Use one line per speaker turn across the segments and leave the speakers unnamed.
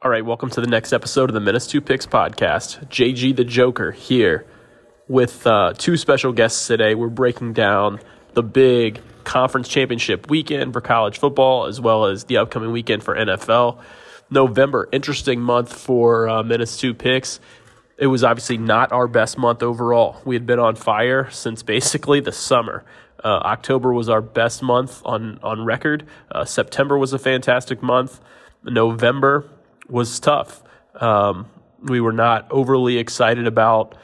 All right, welcome to the next episode of the Menace 2 Picks podcast. JG the Joker here with uh, two special guests today. We're breaking down the big conference championship weekend for college football as well as the upcoming weekend for NFL. November, interesting month for uh, Menace 2 Picks. It was obviously not our best month overall. We had been on fire since basically the summer. Uh, October was our best month on, on record. Uh, September was a fantastic month. November was tough. Um, we were not overly excited about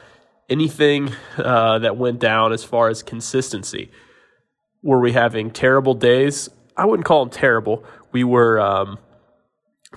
anything uh, that went down as far as consistency. Were we having terrible days? I wouldn't call them terrible. We were um,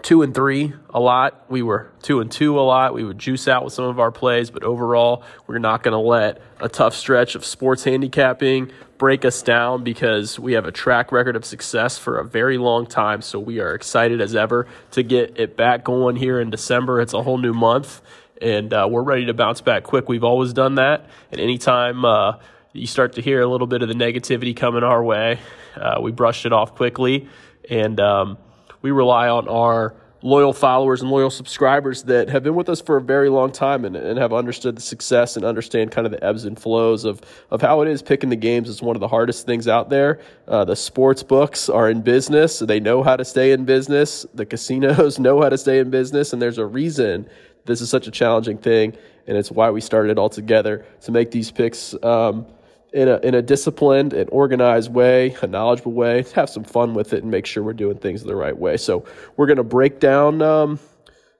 two and three a lot. We were two and two a lot. We would juice out with some of our plays, but overall, we're not going to let a tough stretch of sports handicapping break us down because we have a track record of success for a very long time. So we are excited as ever to get it back going here in December. It's a whole new month, and uh, we're ready to bounce back quick. We've always done that, and anytime uh, you start to hear a little bit of the negativity coming our way, uh, we brushed it off quickly, and um, we rely on our loyal followers and loyal subscribers that have been with us for a very long time and, and have understood the success and understand kind of the ebbs and flows of, of how it is picking the games is one of the hardest things out there. Uh, the sports books are in business. So they know how to stay in business. The casinos know how to stay in business. And there's a reason this is such a challenging thing. And it's why we started all together to make these picks um, – in a in a disciplined and organized way, a knowledgeable way. Have some fun with it and make sure we're doing things the right way. So we're going to break down um,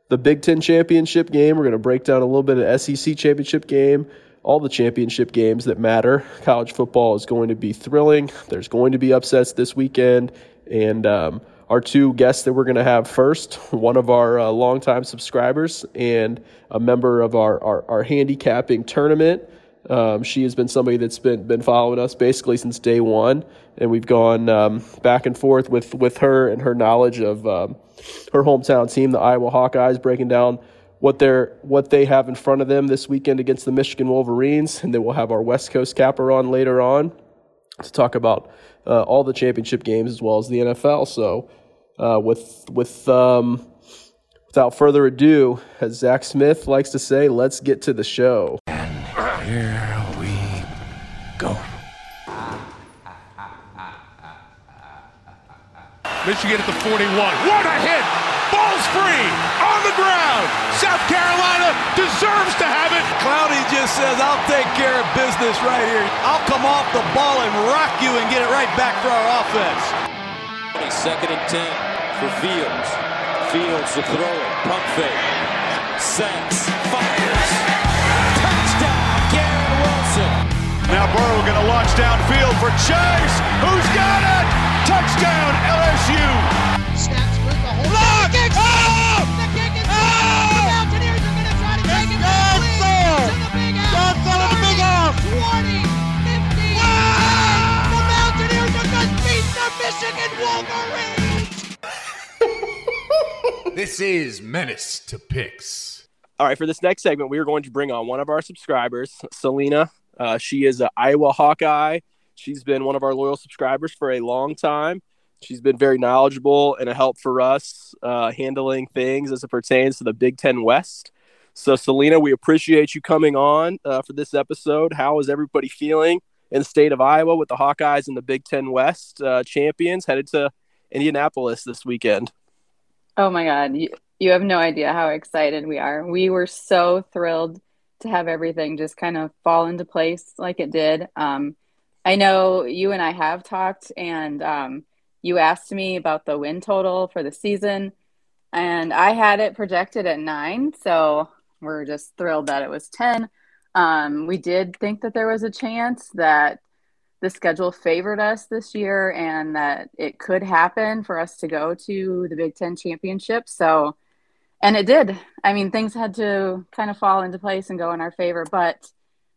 the Big Ten championship game. We're going to break down a little bit of SEC championship game. All the championship games that matter. College football is going to be thrilling. There's going to be upsets this weekend, and um, our two guests that we're going to have first, one of our uh, longtime subscribers and a member of our, our, our handicapping tournament. Um, she has been somebody that's been been following us basically since day one, and we've gone um, back and forth with with her and her knowledge of um, her hometown team, the Iowa Hawkeyes, breaking down what they're what they have in front of them this weekend against the Michigan Wolverines, and then we'll have our West Coast capper on later on to talk about uh, all the championship games as well as the NFL. So, uh, with with um, without further ado, as Zach Smith likes to say, let's get to the show.
Here
Michigan at the 41. What a hit! Ball's free on the ground. South Carolina deserves to have it.
Clowney just says, I'll take care of business right here. I'll come off the ball and rock you and get it right back for our offense.
Second and 10 for Fields. Fields to throw it. Pump fake. Sacks. Fires. Touchdown, Garrett Wilson.
Now Burrow going to launch downfield for Chase. Who's got it? Touchdown LSU.
Snaps with the whole Lock! The kick oh! The kick is oh! The Mountaineers are going to try to take it back. To the big house.
the big house.
20, 50. Wow! The Mountaineers are just beat the Michigan Wolverines.
this is Menace to Picks.
All right, for this next segment, we are going to bring on one of our subscribers, Selena uh, she is an Iowa Hawkeye. She's been one of our loyal subscribers for a long time. She's been very knowledgeable and a help for us uh, handling things as it pertains to the Big Ten West. So, Selena, we appreciate you coming on uh, for this episode. How is everybody feeling in the state of Iowa with the Hawkeyes and the Big Ten West uh, champions headed to Indianapolis this weekend?
Oh my God. You, you have no idea how excited we are. We were so thrilled to have everything just kind of fall into place like it did. Um, I know you and I have talked, and um, you asked me about the win total for the season, and I had it projected at nine. So we're just thrilled that it was 10. Um, we did think that there was a chance that the schedule favored us this year and that it could happen for us to go to the Big Ten championship. So and it did. I mean, things had to kind of fall into place and go in our favor, but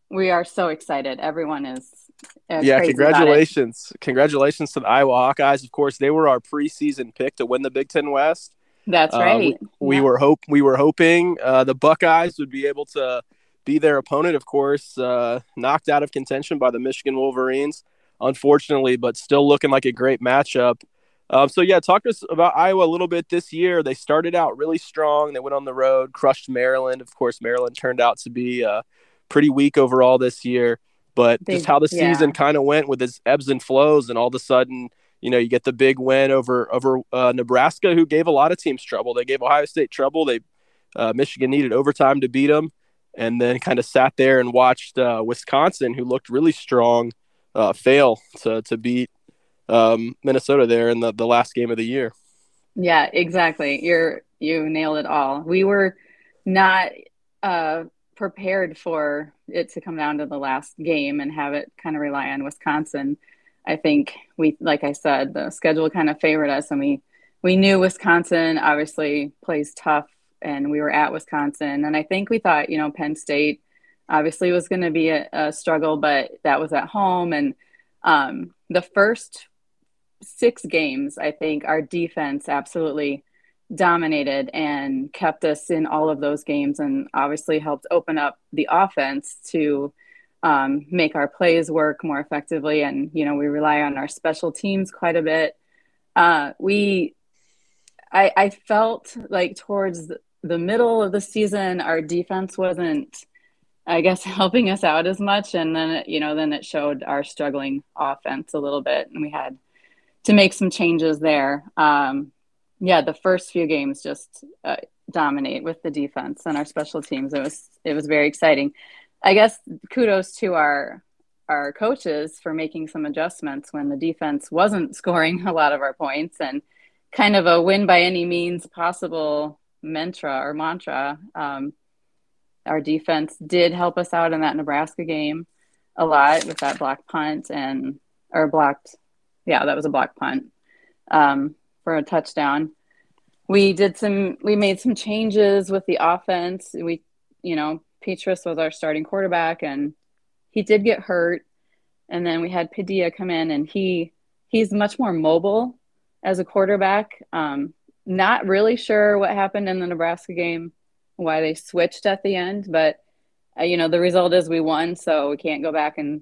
we are so excited. Everyone is.
Yeah, congratulations! Congratulations to the Iowa Hawkeyes. Of course, they were our preseason pick to win the Big Ten West.
That's right.
Uh, we, we yeah. were hope we were hoping uh, the Buckeyes would be able to be their opponent. Of course, uh, knocked out of contention by the Michigan Wolverines, unfortunately, but still looking like a great matchup Um, so yeah, talk to us about Iowa a little bit this year. They started out really strong. They went on the road, crushed Maryland. Of course, Maryland turned out to be uh, pretty weak overall this year. But
They-
just how the
yeah.
season kind of went with its ebbs and flows, and all of a sudden, you know, you get the big win over over uh, Nebraska, who gave a lot of teams trouble. They gave Ohio State trouble. They uh, Michigan needed overtime to beat them, and then kind of sat there and watched uh, Wisconsin, who looked really strong, uh, fail to to beat um, Minnesota there in the, the last game of the year.
Yeah, exactly. You're you nailed it all. We were not uh, prepared for it to come down to the last game and have it kind of rely on Wisconsin. I think we, like I said, the schedule kind of favored us, and we we knew Wisconsin obviously plays tough, and we were at Wisconsin, and I think we thought you know Penn State obviously was going to be a, a struggle, but that was at home, and um, the first six games, I think our defense absolutely dominated and kept us in all of those games and obviously helped open up the offense to um, make our plays work more effectively. And, you know, we rely on our special teams quite a bit. Uh, we, I, I felt like towards the- middle of the season, our defense wasn't, I guess, helping us out as much. And then, it, you know, then it showed our struggling offense a little bit. And we had, to make some changes there. Um, yeah, the first few games just uh, dominate with the defense and our special teams. It was it was very exciting. I guess kudos to our our coaches for making some adjustments when the defense wasn't scoring a lot of our points and kind of a win by any means possible mantra or mantra. Um, our defense did help us out in that Nebraska game a lot with that block punt and or blocked yeah, that was a block punt um, for a touchdown. We did some, we made some changes with the offense. We, you know, Petras was our starting quarterback and he did get hurt. And then we had Padilla come in and he, he's much more mobile as a quarterback. Um, not really sure what happened in the Nebraska game, why they switched at the end, but uh, you know, the result is we won. So we can't go back and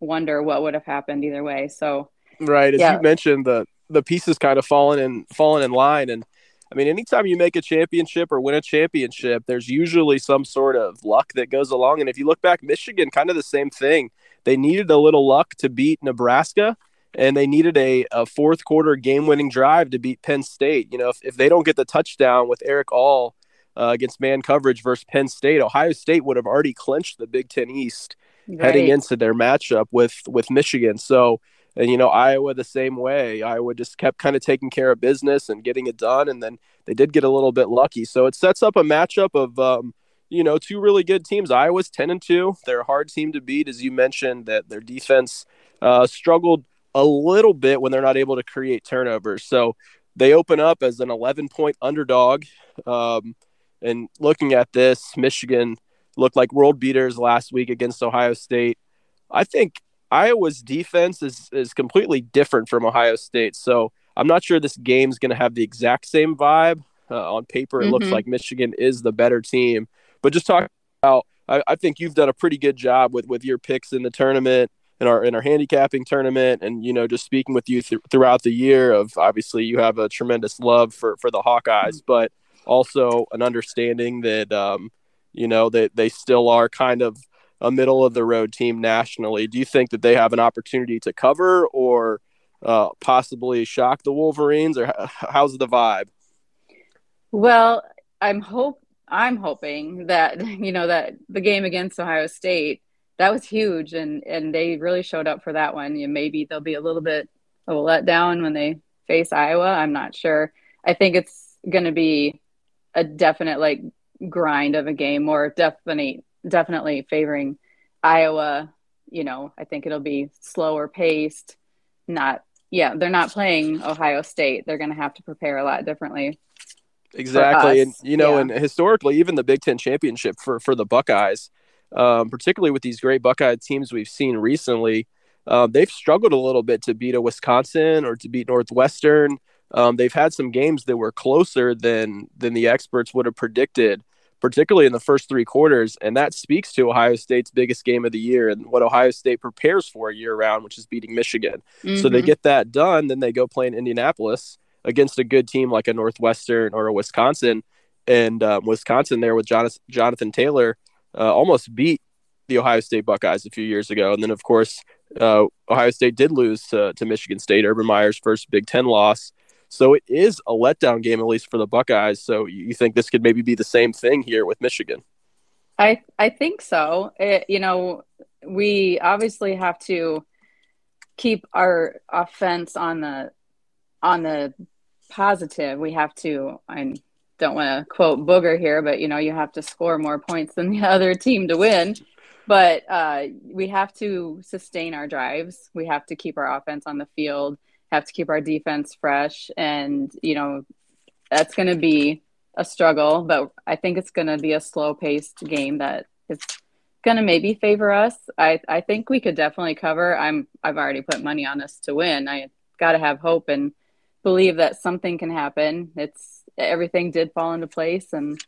wonder what would have happened either way. So,
Right, as
Yeah.
you mentioned, the the pieces kind of fallen in fallen in line, and I mean, anytime you make a championship or win a championship, there's usually some sort of luck that goes along. And if you look back, Michigan, kind of the same thing. They needed a little luck to beat Nebraska, and they needed a, a fourth quarter game winning drive to beat Penn State. You know, if, if they don't get the touchdown with Erick All uh, against man coverage versus Penn State, Ohio State would have already clinched the Big Ten East heading into their matchup with with Michigan. So, and you know, Iowa the same way. Iowa just kept kind of taking care of business and getting it done, and then they did get a little bit lucky. So it sets up a matchup of um, you know two really good teams. Iowa's ten and two. They're a hard team to beat, as you mentioned. That their defense uh, struggled a little bit when they're not able to create turnovers. So they open up as an 11 point underdog. Um, and looking at this, Michigan looked like world beaters last week against Ohio State. I think Iowa's defense is is completely different from Ohio State. So I'm not sure this game's going to have the exact same vibe. Uh, on paper, it looks
Mhm.
like Michigan is the better team. But just talk about, I, I think you've done a pretty good job with with your picks in the tournament in our in our handicapping tournament, and you know just speaking with you th- throughout the year. Of obviously you have a tremendous love for for the Hawkeyes, but also an understanding that um, you know that they still are kind of a middle of the road team nationally. Do you think that they have an opportunity to cover or uh, possibly shock the Wolverines, or how's the vibe?
Well, I'm hope I'm hoping that you know that the game against Ohio State that was huge, and and they really showed up for that one. And maybe they'll be a little bit of a letdown when they face Iowa. I'm not sure. I think it's going to be a definite like grind of a game, or definitely definitely favoring Iowa. You know, I think it'll be slower paced. Not yeah, they're not playing Ohio State. They're going to have to prepare a lot differently.
Exactly, and you know,
yeah.
and historically, even the Big Ten championship for for the Buckeyes, um, particularly with these great Buckeye teams we've seen recently, um, they've struggled a little bit to beat a Wisconsin or to beat Northwestern. Um, they've had some games that were closer than than the experts would have predicted. Particularly in the first three quarters. And that speaks to Ohio State's biggest game of the year and what Ohio State prepares for year round, which is beating Michigan. Mm-hmm. So they get that done, then they go play in Indianapolis against a good team like a Northwestern or a Wisconsin. And um, Wisconsin there with Jonathan, Jonathan Taylor uh, almost beat the Ohio State Buckeyes a few years ago. And then, of course, uh, Ohio State did lose to, to Michigan State, Urban Meyer's first Big Ten loss. So it is a letdown game, at least for the Buckeyes. So you think this could maybe be the same thing here with Michigan?
I I think so. It, you know, we obviously have to keep our offense on the on the positive. We have to. I don't want to quote Booger here, but you know, you have to score more points than the other team to win. But uh, we have to sustain our drives. We have to keep our offense on the field have to keep our defense fresh. And, you know, that's going to be a struggle, but I think it's going to be a slow paced game that is going to maybe favor us. I, I think we could definitely cover. I'm, I've already put money on us to win. I got to have hope and believe that something can happen. It's everything did fall into place and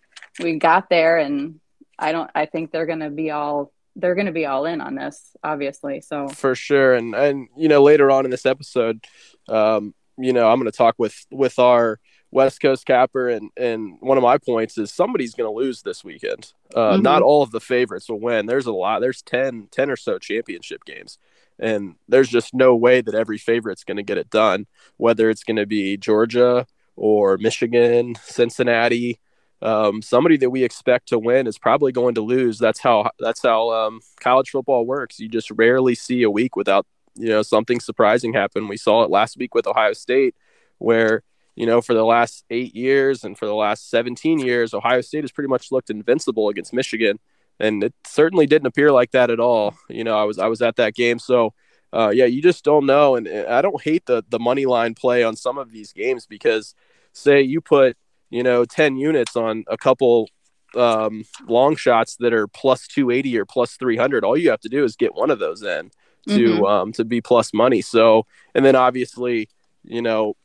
we got there and I don't, I think they're going to be all they're going to be all in on this, obviously. So
for sure, and and you know later on in this episode, um, you know I'm going to talk with with our West Coast capper, and and one of my points is somebody's going to lose this weekend. Uh, mm-hmm. Not all of the favorites will win. There's a lot. There's 10, 10 or so championship games, and there's just no way that every favorite's going to get it done. Whether it's going to be Georgia or Michigan, Cincinnati um, somebody that we expect to win is probably going to lose. That's how that's how um, college football works. You just rarely see a week without you know something surprising happen. We saw it last week with Ohio State, where you know for the last eight years and for the last 17 years, Ohio State has pretty much looked invincible against Michigan, and it certainly didn't appear like that at all. You know, I was I was at that game, so. Uh, yeah, you just don't know, and I don't hate the the money line play on some of these games because, say, you put you know 10 units on a couple um, long shots that are plus 280 or plus 300 all you have to do is get one of those in to mm-hmm. um, to be plus money. So and then obviously you know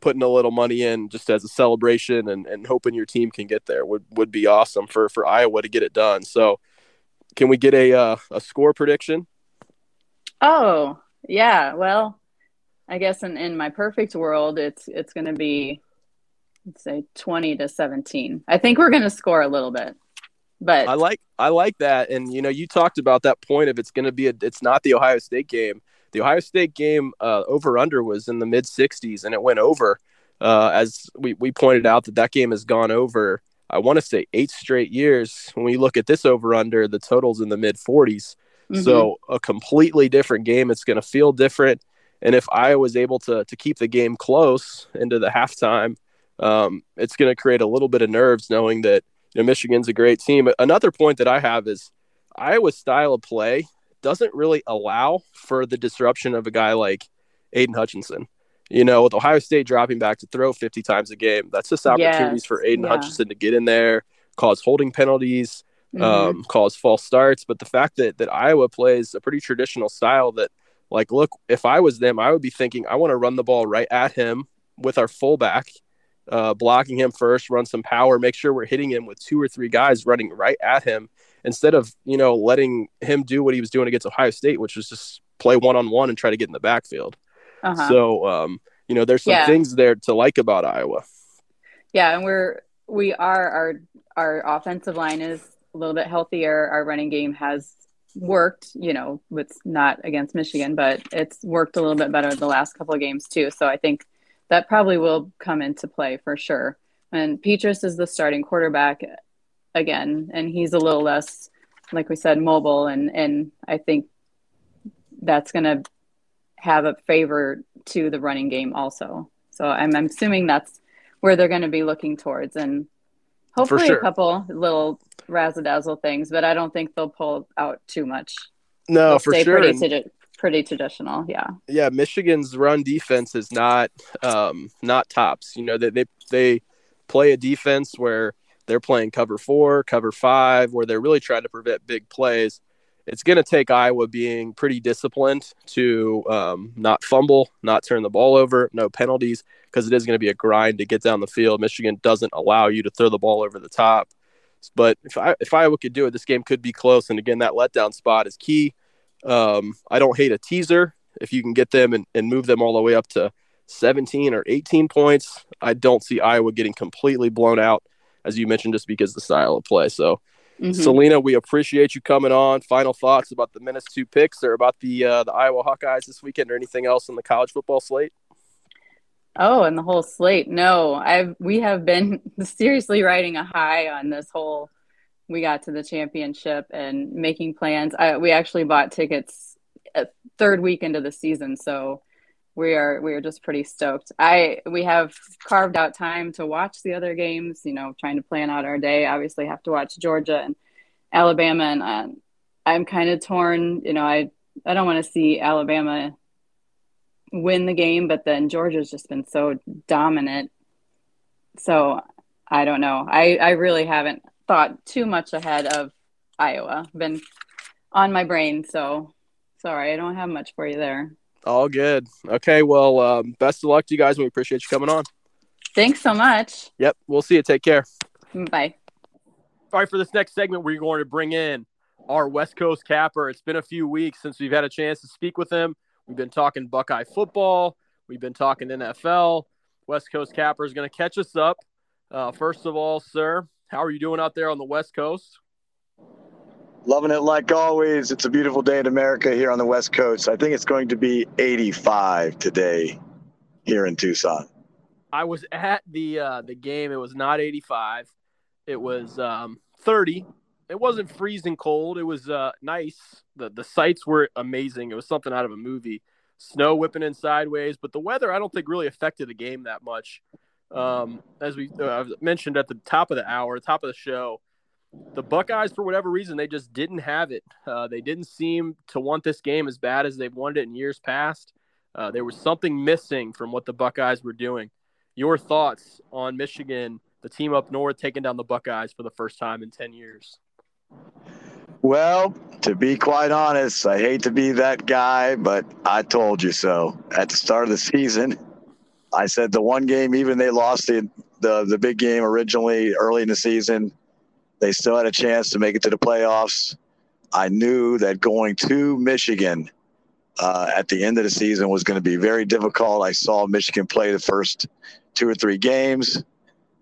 putting a little money in just as a celebration and, and hoping your team can get there would, would be awesome for for Iowa to get it done. So can we get a uh, a score prediction?
Oh yeah. Well I guess in, in my perfect world it's it's going to be let's say 20 to 17. I think we're going to score a little bit. But
I like I like that and you know you talked about that point of it's going to be a it's not the Ohio State game. The Ohio State game uh, over under was in the mid 60s and it went over uh, as we we pointed out that that game has gone over I want to say 8 straight years. When we look at this over under the totals in the mid 40s. Mm-hmm. So a completely different game. It's going to feel different. And if I was able to to keep the game close into the halftime, um, it's going to create a little bit of nerves knowing that you know, Michigan's a great team. Another point that I have is Iowa's style of play doesn't really allow for the disruption of a guy like Aidan Hutchinson. You know, with Ohio State dropping back to throw 50 times a game, that's just opportunities yes. for Aidan yeah. Hutchinson to get in there, cause holding penalties, mm-hmm. um, cause false starts. But the fact that that Iowa plays a pretty traditional style that, like, look, if I was them, I would be thinking, I want to run the ball right at him with our fullback uh, blocking him first, run some power, make sure we're hitting him with two or three guys running right at him instead of, you know, letting him do what he was doing against Ohio State, which was just play one on one and try to get in the backfield. Uh-huh. So, um, you know, there's some yeah. things there to like about Iowa.
Yeah. And we're, we are, our, our offensive line is a little bit healthier. Our running game has worked, you know, it's not against Michigan, but it's worked a little bit better the last couple of games too. So I think that probably will come into play for sure. And Petras is the starting quarterback again, and he's a little less, like we said, mobile, and and I think that's going to have a favor to the running game also. So I'm, I'm assuming that's where they're going to be looking towards, and hopefully sure. a couple little razzle dazzle things, but I don't think they'll pull out too much.
No, they'll for sure.
Pretty, pretty traditional. Yeah.
Yeah, Michigan's run defense is not um, not tops. You know, they, they they play a defense where they're playing cover four, cover five, where they're really trying to prevent big plays. It's going to take Iowa being pretty disciplined to um, not fumble, not turn the ball over, no penalties, because it is going to be a grind to get down the field. Michigan doesn't allow you to throw the ball over the top. But if I, if Iowa could do it, this game could be close. And again, that letdown spot is key. Um, I don't hate a teaser if you can get them and, and move them all the way up to 17 or 18 points. I don't see Iowa getting completely blown out, as you mentioned, just because the style of play. So, mm-hmm. Selena, we appreciate you coming on. Final thoughts about the two picks or about the uh, the Iowa Hawkeyes this weekend, or anything else in the college football slate?
Oh, and the whole slate. No, I've we have been seriously riding a high on this whole. We got to the championship and making plans. I, we actually bought tickets third week into the season, so we are we are just pretty stoked. I we have carved out time to watch the other games. You know, trying to plan out our day. Obviously, have to watch Georgia and Alabama, and uh, I'm kind of torn. You know, I I don't want to see Alabama win the game, but then Georgia's just been so dominant. So I don't know. I I really haven't thought too much ahead of Iowa. Been on my brain, so sorry, I don't have much for you there.
All good. Okay, well, um, best of luck to you guys. We appreciate you coming on.
Thanks so much.
Yep, we'll see you. Take care.
Bye.
All right, for this next segment, we're going to bring in our West Coast capper. It's been a few weeks since we've had a chance to speak with him. We've been talking Buckeye football. We've been talking NFL. West Coast capper is going to catch us up. Uh, first of all, sir, how are you doing out there on the West Coast?
Loving it like always. It's a beautiful day in America here on the West Coast. I think it's going to be 85 today here in Tucson.
I was at the uh, the game. It was not 85. It was um, 30. It wasn't freezing cold. It was uh, nice. the The sights were amazing. It was something out of a movie. Snow whipping in sideways, but the weather I don't think really affected the game that much. Um, as we uh, mentioned at the top of the hour, top of the show, the Buckeyes, for whatever reason, they just didn't have it. Uh, they didn't seem to want this game as bad as they've wanted it in years past. Uh, there was something missing from what the Buckeyes were doing. Your thoughts on Michigan, the team up north, taking down the Buckeyes for the first time in 10 years?
Well, to be quite honest, I hate to be that guy, but I told you so. At the start of the season, I said the one game, even they lost the, the, the big game originally early in the season – they still had a chance to make it to the playoffs. I knew that going to Michigan uh, at the end of the season was going to be very difficult. I saw Michigan play the first two or three games,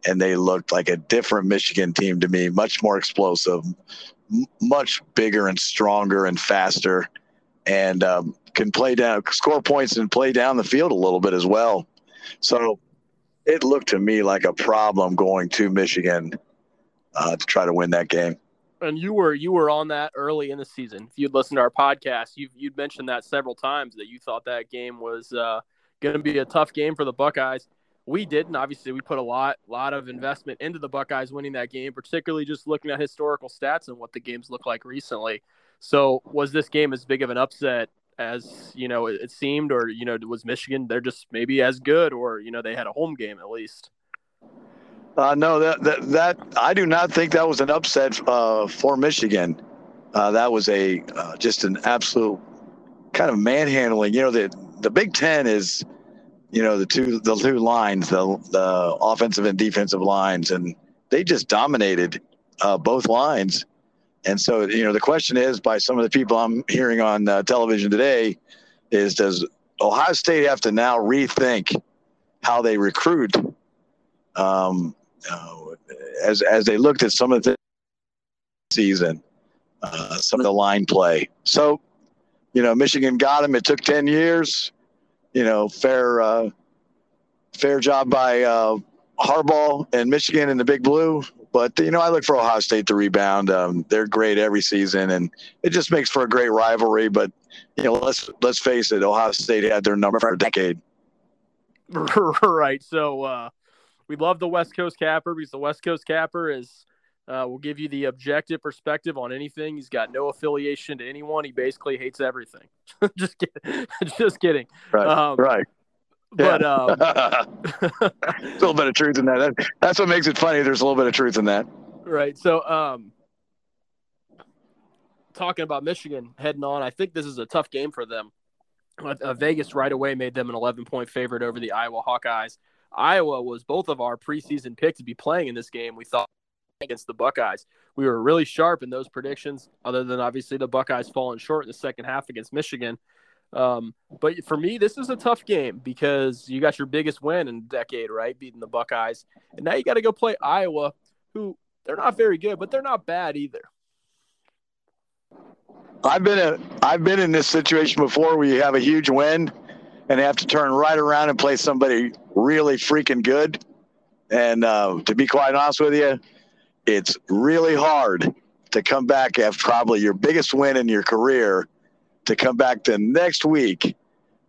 and they looked like a different Michigan team to me, much more explosive, m- much bigger and stronger and faster, and um, can play down, score points, and play down the field a little bit as well. So it looked to me like a problem going to Michigan uh, to try to win that game.
And you were you were on that early in the season. If you'd listened to our podcast, you you'd mentioned that several times that you thought that game was uh, going to be a tough game for the Buckeyes. We didn't. Obviously, we put a lot lot of investment into the Buckeyes winning that game, particularly just looking at historical stats and what the games look like recently. So, was this game as big of an upset as you know it seemed, or you know was Michigan they're just maybe as good, or you know they had a home game at least?
Uh, no, that, that that I do not think that was an upset uh, for Michigan. Uh, that was a uh, just an absolute kind of manhandling. You know, the the Big Ten is, you know, the two the two lines, the the offensive and defensive lines, and they just dominated uh, both lines. And so, you know, the question is, by some of the people I'm hearing on uh, television today, is does Ohio State have to now rethink how they recruit? Um, uh, as as they looked at some of the season, uh, some of the line play. So, you know, Michigan got him. It took ten years. You know, fair uh, fair job by uh, Harbaugh and Michigan and the Big Blue. But you know, I look for Ohio State to rebound. Um, they're great every season, and it just makes for a great rivalry. But you know, let's let's face it, Ohio State had their number for a decade.
right. So. Uh we love the West Coast capper because the West Coast capper is uh, will give you the objective perspective on anything. He's got no affiliation to anyone. He basically hates everything. just kidding. just kidding.
Right. Um, right.
But yeah. um,
a little bit of truth in that. that. That's what makes it funny. There's a little bit of truth in that.
Right. So, um, talking about Michigan heading on, I think this is a tough game for them. Uh, Vegas right away made them an 11 point favorite over the Iowa Hawkeyes. Iowa was both of our preseason picks to be playing in this game. We thought against the Buckeyes. We were really sharp in those predictions, other than obviously the Buckeyes falling short in the second half against Michigan. Um, but for me, this is a tough game because you got your biggest win in a decade, right? Beating the Buckeyes. And now you got to go play Iowa, who they're not very good, but they're not bad either.
I've been a, I've been in this situation before where you have a huge win and have to turn right around and play somebody really freaking good. And uh, to be quite honest with you, it's really hard to come back after probably your biggest win in your career to come back the next week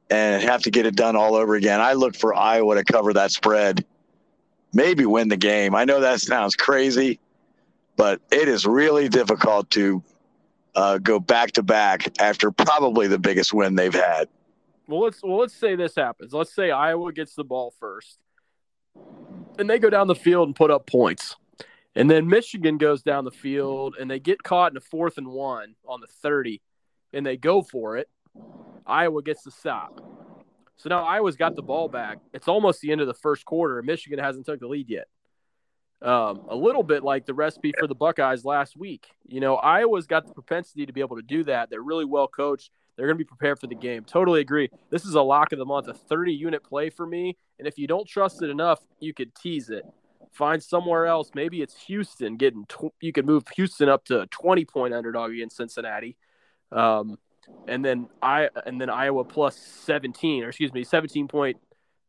and have to get it done all over again. I look for Iowa to cover that spread, maybe win the game. I know that sounds crazy, but it is really difficult to uh, go back to back after probably the biggest win they've had.
Well, let's well let's say this happens. Let's say Iowa gets the ball first, and they go down the field and put up points, and then Michigan goes down the field and they get caught in a fourth and one on the thirty, and they go for it. Iowa gets the stop. So now Iowa's got the ball back. It's almost the end of the first quarter, Michigan hasn't took the lead yet. Um, a little bit like the recipe for the Buckeyes last week. You know, Iowa's got the propensity to be able to do that. They're really well coached. They're going to be prepared for the game. Totally agree. This is a lock of the month, a 30 unit play for me. And if you don't trust it enough, you could tease it. Find somewhere else. Maybe it's Houston getting, tw- you could move Houston up to a 20 point underdog against Cincinnati. Um, and then I and then Iowa plus 17 or excuse me 17 point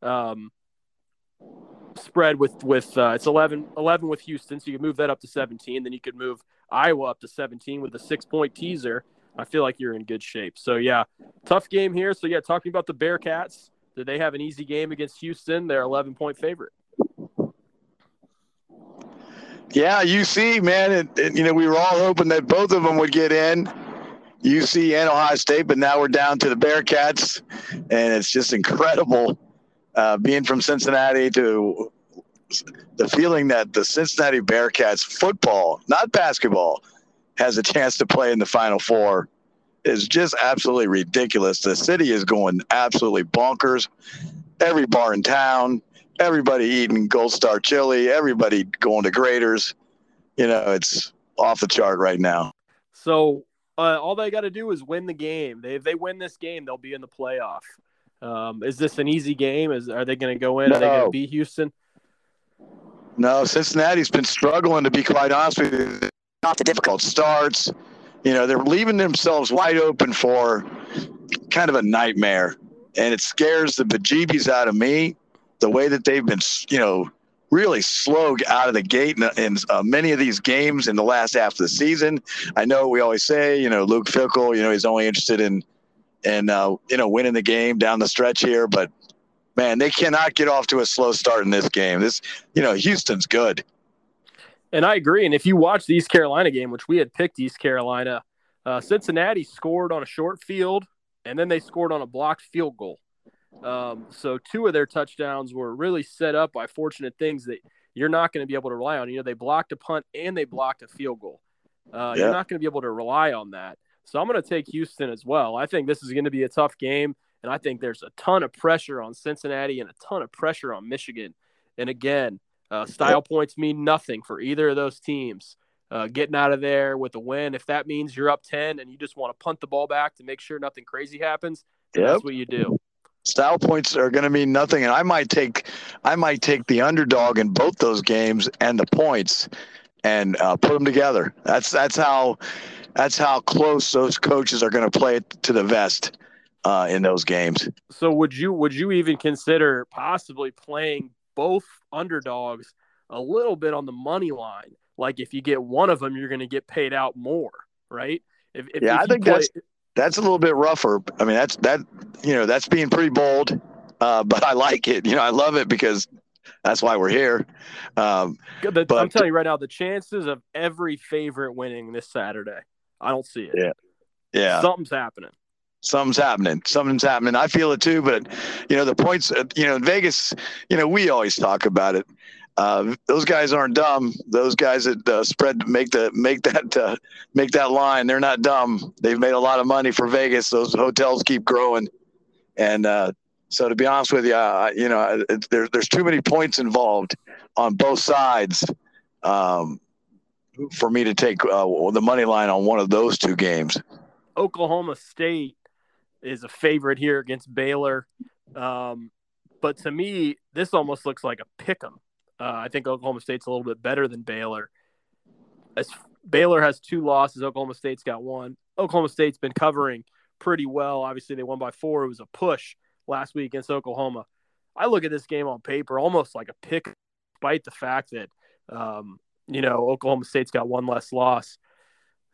um, spread with with uh, it's 11 11 with Houston. So you can move that up to 17 then you could move Iowa up to 17 with a 6 point teaser. I feel like you're in good shape. So yeah tough game here. So yeah talking about the Bearcats did they have an easy game against Houston? They're 11 point favorite.
Yeah, UC, man, it, it, you know, we were all hoping that both of them would get in. UC and Ohio State, but now we're down to the Bearcats, and it's just incredible uh, being from Cincinnati to the feeling that the Cincinnati Bearcats football, not basketball, has a chance to play in the Final Four is just absolutely ridiculous. The city is going absolutely bonkers. Every bar in town, everybody eating Gold Star chili, everybody going to Graeter's. You know, it's off the chart right now.
So uh, all they got to do is win the game. They, if they win this game, they'll be in the playoff. Um, is this an easy game? Is are they going to go in? Are they going to beat Houston?
No, Cincinnati's been struggling to be quite honest with you. Not the difficult starts. You know, they're leaving themselves wide open for kind of a nightmare. And it scares the bejeebies out of me the way that they've been, you know, really slow out of the gate in, in uh, many of these games in the last half of the season. I know we always say, you know, Luke Fickell, you know, he's only interested in, in uh, you know, winning the game down the stretch here, but man, they cannot get off to a slow start in this game. This, you know, Houston's good.
And I agree. And if you watch the East Carolina game, which we had picked East Carolina, uh, Cincinnati scored on a short field, and then they scored on a blocked field goal. Um, so two of their touchdowns were really set up by fortunate things that you're not going to be able to rely on. You know, they blocked a punt and they blocked a field goal. Uh,
Yeah.
You're not going to be able to rely on that. So I'm going to take Houston as well. I think this is going to be a tough game, and I think there's a ton of pressure on Cincinnati and a ton of pressure on Michigan. And again, uh, style points mean nothing for either of those teams. Uh, getting out of there with a win, if that means you're up 10 and you just want to punt the ball back to make sure nothing crazy happens,
Yep.
that's what you do.
Style points are going to mean nothing, and I might take, I might take the underdog in both those games and the points, and uh, put them together. That's that's how, that's how close those coaches are going to play it to the vest uh, in those games.
So would you would you even consider possibly playing both underdogs a little bit on the money line? Like if you get one of them, you're going to get paid out more, right? If, if,
Yeah,
if
I think
play-
that's that's a little bit rougher. I mean, that's that you know that's being pretty bold, uh, but I like it. You know, I love it because that's why we're here. Um,
the- I'm telling you right now, the chances of every favorite winning this Saturday, I don't see it.
Yeah. yeah,
Something's happening.
something's happening. Something's happening. I feel it too. But you know, the points. uh, You know, in Vegas. You know, we always talk about it. Uh, those guys aren't dumb. Those guys that uh, spread make the make that uh, make that line. They're not dumb. They've made a lot of money for Vegas. Those hotels keep growing, and uh, so to be honest with you, you know, it, there, there's too many points involved on both sides. Um, for me to take uh, the money line on one of those two games.
Oklahoma State is a favorite here against Baylor. Um, but to me, this almost looks like a pick 'em. Uh, I think Oklahoma State's a little bit better than Baylor. As Baylor has two losses, Oklahoma State's got one. Oklahoma State's been covering pretty well. Obviously, they won by four. It was a push last week against Oklahoma. I look at this game on paper almost like a pick, despite the fact that um, you know Oklahoma State's got one less loss.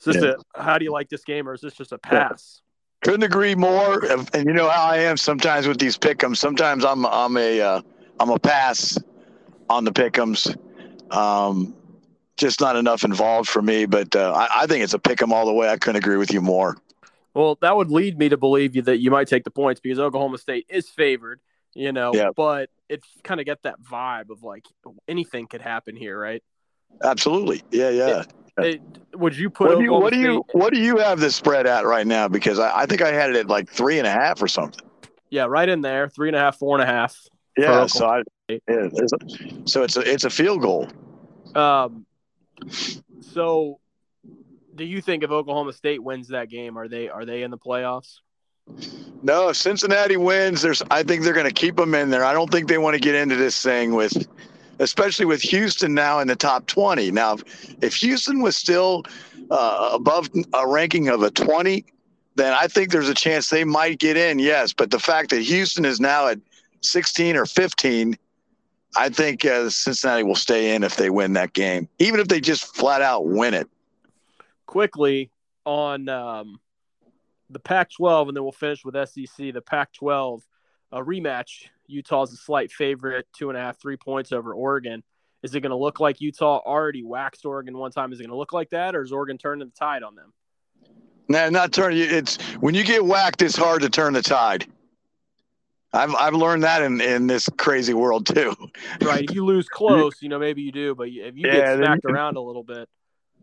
Is this
Yeah.
a, how do you like this game, or is this just a pass?
Couldn't agree more. And you know how I am sometimes with these pick'ems. Sometimes I'm I'm a uh, I'm a pass on the pick'ems. Um, just not enough involved for me. But uh, I, I think it's a pick'em all the way. I couldn't agree with you more.
Well, that would lead me to believe you that you might take the points because Oklahoma State is favored, you know,
Yeah.
but it's kind of get that vibe of like anything could happen here, right?
Absolutely. Yeah, yeah.
It- would you put
What do you what do you what do you have this spread at right now? Because I, I think I had it at like three and a half or something.
Yeah, right in there, three and a half, four and a half.
Yeah. So I yeah, so it's a it's a field goal.
Um, so do you think if Oklahoma State wins that game, are they are they in the playoffs?
No, if Cincinnati wins, there's I think they're going to keep them in there. I don't think they want to get into this thing with, especially with Houston now in the top 20. Now, if Houston was still uh, above a ranking of a 20, then I think there's a chance they might get in. Yes, but the fact that Houston is now at 16 or 15, I think uh, Cincinnati will stay in if they win that game, even if they just flat out win it.
quickly on um, the Pac-12, and then we'll finish with SEC. The Pac-12 a rematch. Utah's a slight favorite, two and a half, three points over Oregon. Is it going to look like Utah already waxed Oregon one time? Is it going to look like that, or is Oregon turning the tide on them?
No, not turning. It's when you get whacked, it's hard to turn the tide. I've I've learned that in, in this crazy world too.
Right? if you lose close, you know maybe you do, but if you
Yeah,
get
then you
smacked
can-
around a little bit,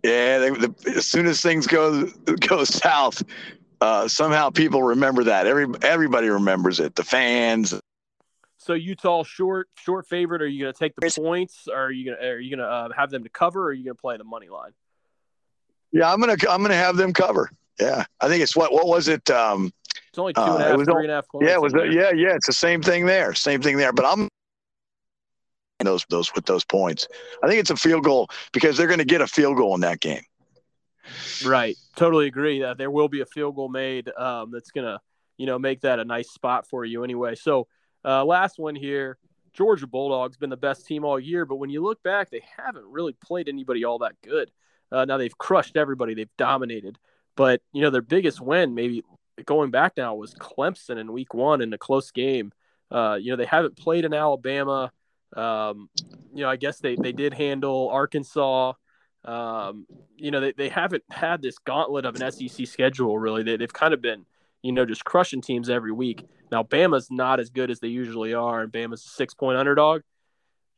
Yeah, they, the, as soon as things go go south, uh, somehow people remember that. Every everybody remembers it. The fans.
So Utah short short favorite. Are you going to take the points? Or are you going to are you going to uh, have them to cover? Or are you going to play the money line?
Yeah, I'm gonna I'm gonna have them cover. Yeah, I think it's what what was it? Um,
It's only two
Uh, it was
three
all-
and a half points.
yeah, was yeah yeah. It's the same thing there. Same thing there. But I'm those those with those points. I think it's a field goal because they're going to get a field goal in that game.
Right. Totally agree that there will be a field goal made um, that's going to, you know, make that a nice spot for you anyway. So, uh, last one here Georgia Bulldogs been the best team all year, but when you look back, they haven't really played anybody all that good. Uh, now they've crushed everybody, they've dominated, but, you know, their biggest win, maybe going back now, was Clemson in week one in a close game. Uh, you know, they haven't played in Alabama. Um, you know, I guess they, they did handle Arkansas. Um, you know, they, they haven't had this gauntlet of an SEC schedule, really. They, they've kind of been, you know, just crushing teams every week. Now, Bama's not as good as they usually are, and Bama's a six point underdog.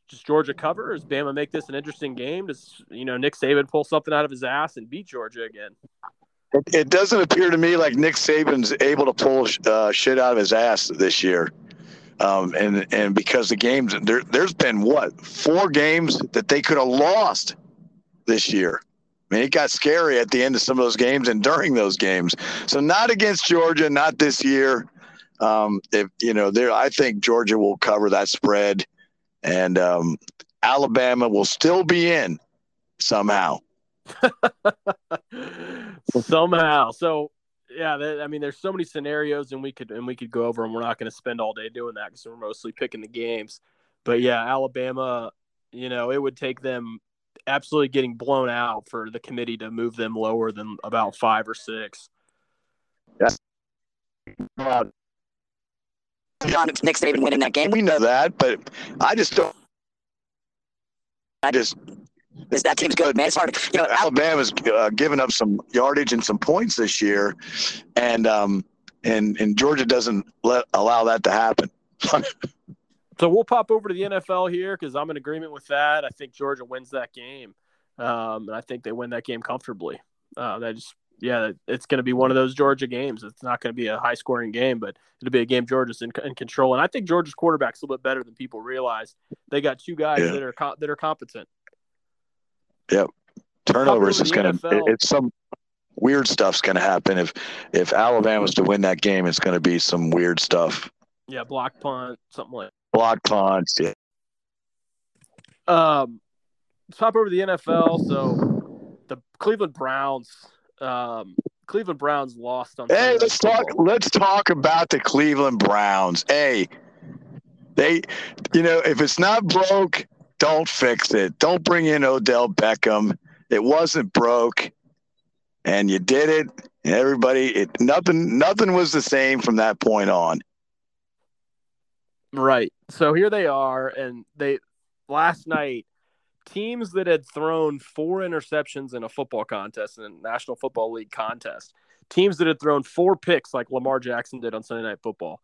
Does Georgia cover? Does Bama make this an interesting game? Does, you know, Nick Saban pull something out of his ass and beat Georgia again?
It, it doesn't appear to me like Nick Saban's able to pull uh, shit out of his ass this year. Um, and and because the games there, there's been what four games that they could have lost this year. I mean, it got scary at the end of some of those games and during those games. So not against Georgia, not this year. Um, if you know, there, I think Georgia will cover that spread, and um, Alabama will still be in somehow.
Somehow. So, yeah, that, I mean, there's so many scenarios, and we could and we could go over them. We're not going to spend all day doing that because we're mostly picking the games. But yeah, Alabama, you know, it would take them absolutely getting blown out for the committee to move them lower than about five or six.
Uh,
Nick Saban winning that game.
we know that, but I just don't. I just
This, that team's good, man. It's hard. You know,
Alabama's uh, given up some yardage and some points this year, and um, and and Georgia doesn't let allow that to happen.
So we'll pop over to the NFL here because I'm in agreement with that. I think Georgia wins that game, um, and I think they win that game comfortably. Uh, that just yeah, it's going to be one of those Georgia games. It's not going to be a high scoring game, but it'll be a game Georgia's in, in control. And I think Georgia's quarterback's a little bit better than people realize. They got two guys
Yeah.
that are co- that are competent.
Yep. Turnovers is going to. It's some weird stuff's going to happen if if Alabama's to win that game. It's going to be some weird stuff.
Yeah, block punt, something like.
Block punts. Yeah.
Um, let's hop over to the NFL. So the Cleveland Browns. Um, Cleveland Browns lost on.
Hey, let's talk. Let's talk about the Cleveland Browns. Hey, they, you know, if it's not broke, don't fix it. Don't bring in Odell Beckham. It wasn't broke, and you did it. And everybody, it nothing, nothing was the same from that point on.
Right. So here they are, and they last night teams that had thrown four interceptions in a football contest in a National Football League contest, teams that had thrown four picks like Lamar Jackson did on Sunday Night Football,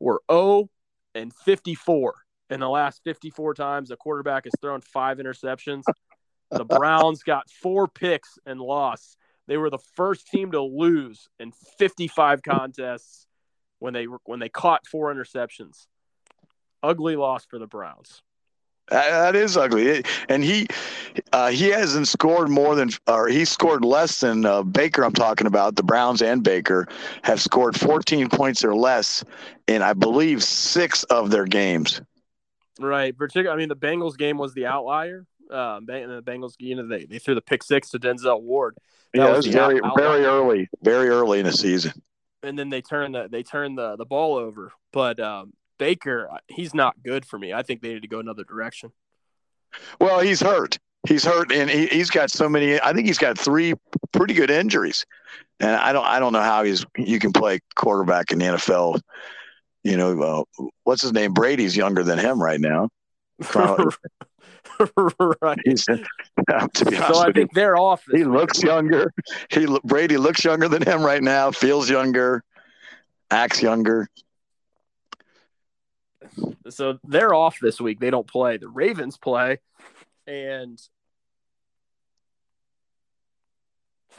were 0 and 54 in the last 54 times a quarterback has thrown five interceptions. The Browns got four picks and lost. They were the first team to lose in 55 contests when they when they caught four interceptions. Ugly loss for the Browns.
That- is ugly. And he, uh, he hasn't scored more than, or he scored less than uh, Baker. I'm talking about the Browns and Baker have scored 14 points or less in, I believe, six of their games.
Right. Particularly, I mean, the Bengals game was the outlier. Um, Bang- the Bengals, you know, they, they threw the pick six to Denzel Ward. That
yeah, it
was
was very, very early, very early in the season.
and then they turned the they turned the, the ball over. But um, Baker, he's not good for me. I think they need to go another direction.
Well, he's hurt. He's hurt, and he, he's got so many. I think he's got three pretty good injuries, and I don't. I don't know how he's. You can play quarterback in the NFL. You know, uh, what's his name? Brady's younger than him right now.
Right.
He's, to be honest
So I
you,
think they're off.
He
week.
looks younger. He Brady looks younger than him right now. Feels younger, acts younger.
so they're off this week. They don't play. The Ravens play, and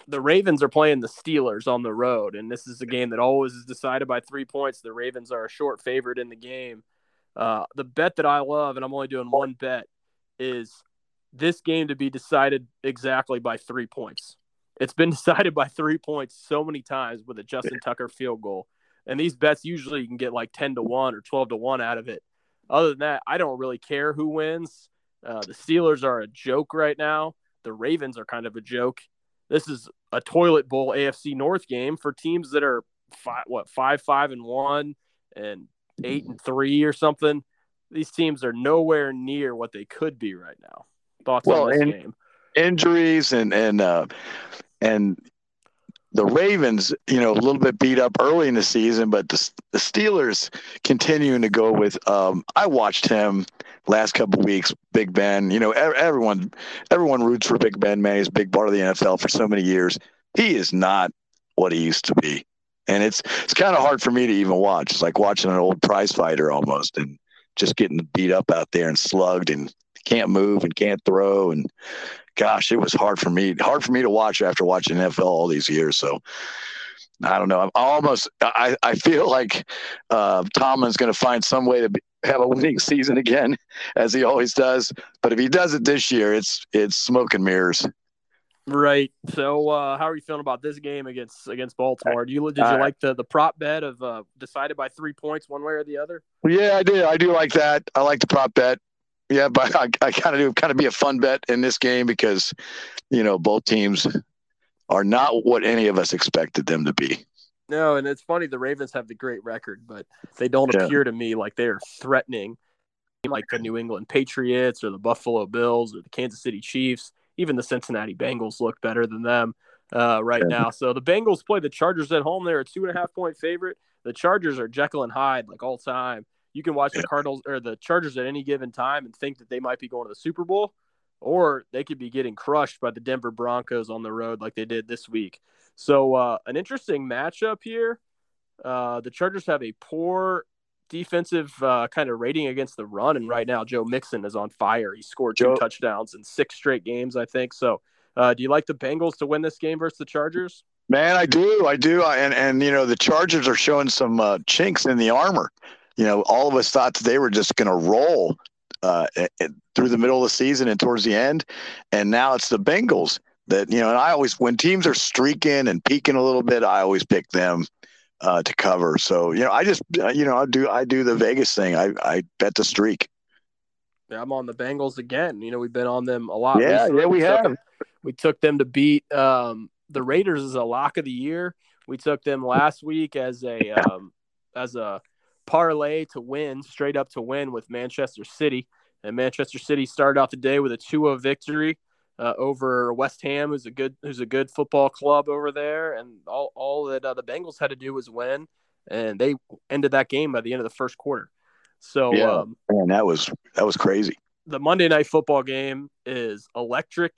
the Ravens are playing the Steelers on the road, and this is a game that always is decided by three points. The Ravens are a short favorite in the game. Uh, the bet that I love, and I'm only doing one bet, is this game to be decided exactly by three points. It's been decided by three points so many times with a Justin Tucker field goal. And these bets usually you can get like 10 to 1 or 12 to 1 out of it. Other than that, I don't really care who wins. Uh, the Steelers are a joke right now. The Ravens are kind of a joke. This is a toilet bowl AFC North game for teams that are five, what five five and one and eight and three or something. These teams are nowhere near what they could be right now. Thoughts
Well,
on this
and-
game?
Injuries and and uh, and the Ravens, you know, a little bit beat up early in the season, but the, the Steelers continuing to go with. Um, I watched him last couple weeks, Big Ben. You know, everyone everyone roots for Big Ben. Man, he's a big part of the NFL for so many years. He is not what he used to be, and it's it's kind of hard for me to even watch. It's like watching an old prize fighter almost, and just getting beat up out there and slugged and can't move and can't throw and gosh, it was hard for me hard for me to watch after watching NFL all these years. So I don't know. I'm almost I, I feel like uh, Tomlin's going to find some way to be, have a winning season again, as he always does. But if he does it this year, it's it's smoke and mirrors.
Right. So, uh, how are you feeling about this game against against Baltimore? Do you did you
Uh,
like the the prop bet of uh, decided by three points, one way or the other?
Yeah, I do. I do like that. I like the prop bet. Yeah, but I, I kind of do kind of be a fun bet in this game because, you know, both teams are not what any of us expected them to be.
No, and it's funny the Ravens have the great record, but they don't
Yeah.
appear to me like they are threatening like the New England Patriots or the Buffalo Bills or the Kansas City Chiefs. Even the Cincinnati Bengals look better than them uh, right
Yeah.
now. So the Bengals play the Chargers at home. They're a two and a half point favorite. The Chargers are Jekyll and Hyde like all time. You can watch the Cardinals or the Chargers at any given time and think that they might be going to the Super Bowl, or they could be getting crushed by the Denver Broncos on the road like they did this week. So uh, an interesting matchup here. Uh, the Chargers have a poor defensive uh, kind of rating against the run, and right now Joe Mixon is on fire. He scored two
Joe-
touchdowns in six straight games, I think. So, uh, do you like the Bengals to win this game versus the Chargers?
Man, I do, I do, I- and and you know the Chargers are showing some uh, chinks in the armor. You know, all of us thought that they were just going to roll uh, through the middle of the season and towards the end, and now it's the Bengals that you know, and I always when teams are streaking and peaking a little bit, I always pick them uh, to cover. So you know, I just uh, you know I do I do the Vegas thing. I I bet the streak.
Yeah, I'm on the Bengals again. You know, we've been on them a lot.
Yeah,
recently.
yeah, we have.
We took them to beat um, the Raiders as a lock of the year. We took them last week as a um, as a parlay to win, straight up to win with Manchester City. And Manchester City started off the day with a 2-0 victory uh, over West Ham, who's a good who's a good football club over there. And all all that uh, the Bengals had to do was win, and they ended that game by the end of the first quarter. So
Yeah.
um,
Man, that was that was crazy.
the Monday night football game is electric.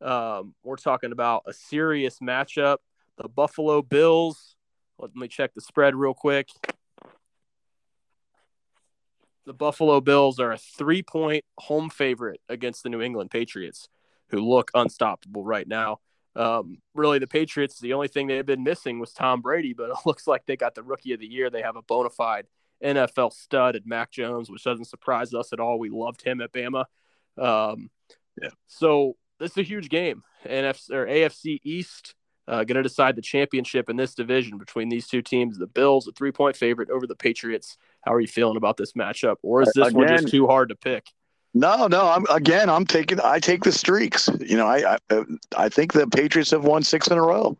Um, we're talking about a serious matchup. The Buffalo Bills. Let me check the spread real quick. The Buffalo Bills are a three point home favorite against the New England Patriots, who look unstoppable right now. Um, really, the Patriots, the only thing they've been missing was Tom Brady, but it looks like they got the rookie of the year. They have a bona fide NFL stud at Mac Jones, which doesn't surprise us at all. We loved him at Bama. Um,
Yeah.
So this is a huge game. NFC or AFC East uh, going to decide the championship in this division between these two teams. The Bills, a three point favorite over the Patriots. How are you feeling about this matchup? Or is this one just too hard to pick?
No, no. I'm again. I'm taking. I take the streaks. You know, I I, I think the Patriots have won six in a row.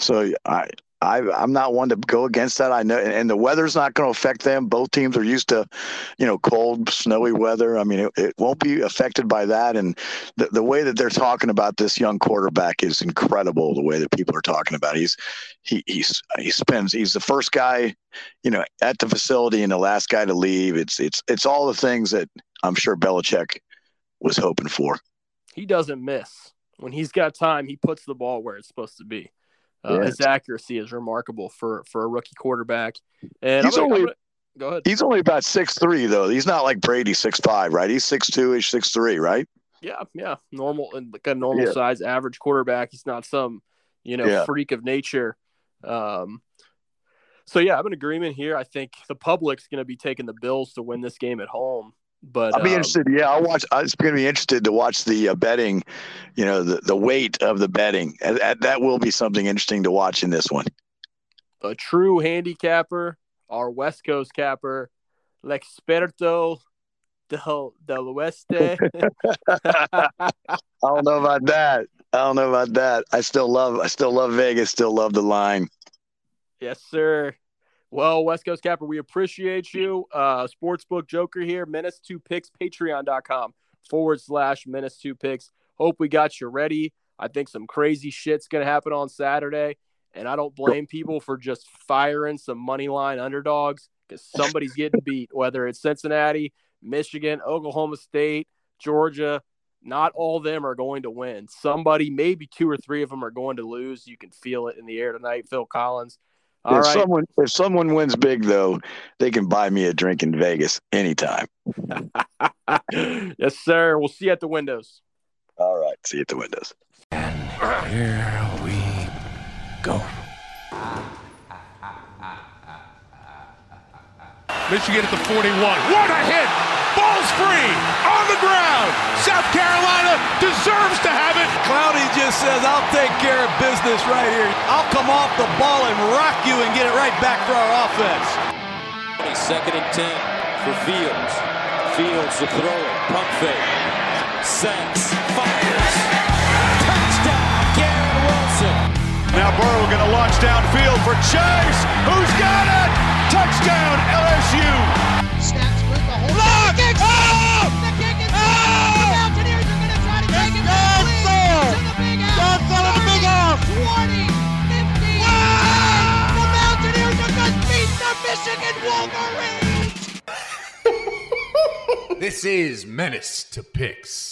So I. I, I'm not one to go against that. I know, and, and the weather's not going to affect them. Both teams are used to, you know, cold, snowy weather. I mean, it, it won't be affected by that. And the, the way that they're talking about this young quarterback is incredible. The way that people are talking about, it. he's he he's he spends. He's the first guy, you know, at the facility and the last guy to leave. It's it's it's all the things that I'm sure Belichick was hoping for.
He doesn't miss. When he's got time, he puts the ball where it's supposed to be. Uh,
Yeah.
His accuracy is remarkable for for a rookie quarterback. And
He's
I'm
only-
gonna- go ahead.
He's only about six three though. He's not like Brady six five, right? He's six two ish, six three, right?
Yeah, yeah, normal and like a normal
Yeah.
size average quarterback. He's not some, you know,
Yeah.
freak of nature. Um, so yeah, I'm in agreement here. I think the public's going to be taking the Bills to win this game at home. But
I'll be
um,
interested. Yeah, I'll watch. I'm going to be interested to watch the uh, betting. You know, the the weight of the betting. That, that will be something interesting to watch in this one.
a true handicapper, our West Coast capper, l'experto del del oeste.
I don't know about that. I don't know about that. I still love. I still love Vegas. Still love the line.
Yes, sir. Well, West Coast Capper, we appreciate you. Uh, Sportsbook Joker here, Menace 2 Picks, patreon.com forward slash Menace 2 Picks. Hope we got you ready. I think some crazy shit's going to happen on Saturday. And I don't blame people for just firing some money line underdogs because somebody's getting beat, whether it's Cincinnati, Michigan, Oklahoma State, Georgia. Not all of them are going to win. Somebody, maybe two or three of them are going to lose. You can feel it in the air tonight. Phil Collins. All
if
right.
someone if someone wins big though, they can buy me a drink in Vegas anytime.
yes, sir. We'll see you at the windows.
All right. See you at the windows.
And here we go.
Michigan at the 41. What a hit! Ball's free on the ground. South Carolina deserves to have it.
Clowney just says, I'll take care of business right here. I'll come off the ball and rock you and get it right back for our offense.
Second and 10 for Fields. Fields to throw it. Pump fake. Sacks. Fires. Touchdown, Garrett Wilson.
Now Burrow going to launch downfield for Chase. Who's got it? Touchdown LSU.
Snaps
This is Menace to Picks.